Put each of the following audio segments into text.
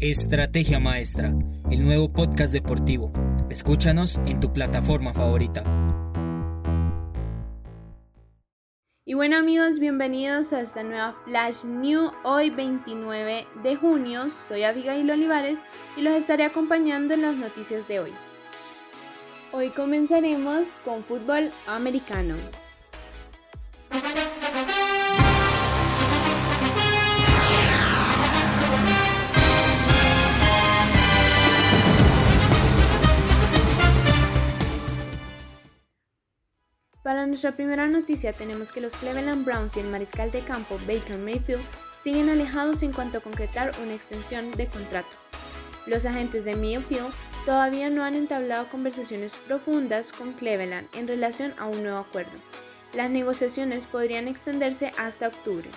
Estrategia Maestra, el nuevo podcast deportivo. Escúchanos en tu plataforma favorita. Y bueno amigos, bienvenidos a esta nueva Flash New hoy 29 de junio. Soy Abigail Olivares y los estaré acompañando en las noticias de hoy. Hoy comenzaremos con fútbol americano. Para nuestra primera noticia tenemos que los Cleveland Browns y el mariscal de campo Baker Mayfield siguen alejados en cuanto a concretar una extensión de contrato. Los agentes de Mayfield todavía no han entablado conversaciones profundas con Cleveland en relación a un nuevo acuerdo. Las negociaciones podrían extenderse hasta octubre.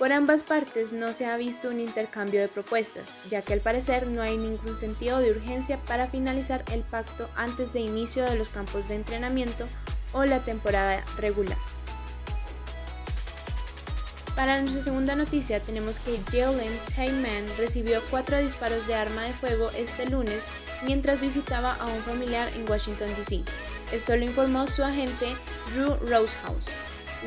Por ambas partes no se ha visto un intercambio de propuestas, ya que al parecer no hay ningún sentido de urgencia para finalizar el pacto antes de inicio de los campos de entrenamiento o la temporada regular. Para nuestra segunda noticia tenemos que Jalen Tayman recibió cuatro disparos de arma de fuego este lunes mientras visitaba a un familiar en Washington, D.C. Esto lo informó su agente Drew Rosehouse.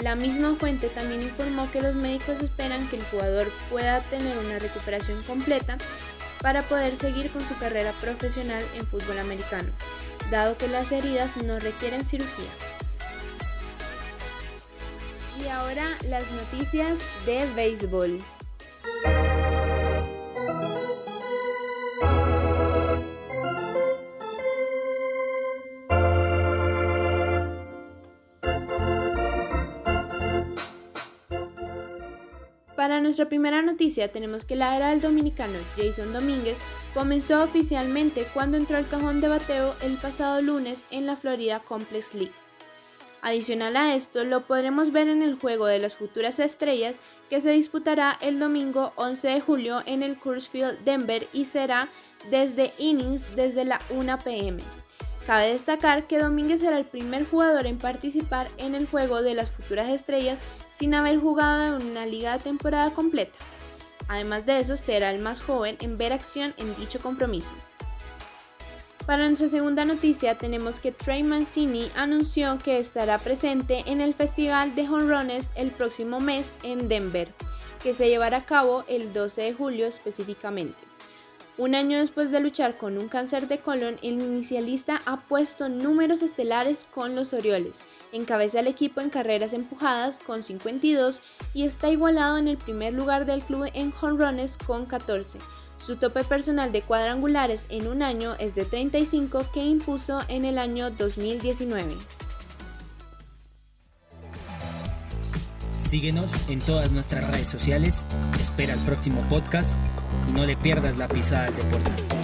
La misma fuente también informó que los médicos esperan que el jugador pueda tener una recuperación completa para poder seguir con su carrera profesional en fútbol americano, dado que las heridas no requieren cirugía. Y ahora las noticias de béisbol. Para nuestra primera noticia tenemos que la era del dominicano Jason Domínguez comenzó oficialmente cuando entró al cajón de bateo el pasado lunes en la Florida Complex League. Adicional a esto, lo podremos ver en el juego de las futuras estrellas que se disputará el domingo 11 de julio en el Coors Field Denver y será desde innings desde la 1 pm. Cabe destacar que Domínguez será el primer jugador en participar en el juego de las futuras estrellas sin haber jugado en una liga de temporada completa. Además de eso, será el más joven en ver acción en dicho compromiso. Para nuestra segunda noticia tenemos que Trey Mancini anunció que estará presente en el Festival de Honrones el próximo mes en Denver, que se llevará a cabo el 12 de julio específicamente. Un año después de luchar con un cáncer de colon, el inicialista ha puesto números estelares con los Orioles, encabeza el equipo en carreras empujadas con 52 y está igualado en el primer lugar del club en honrones con 14 su tope personal de cuadrangulares en un año es de 35 que impuso en el año 2019. Síguenos en todas nuestras redes sociales, espera el próximo podcast y no le pierdas la pisada al deporte.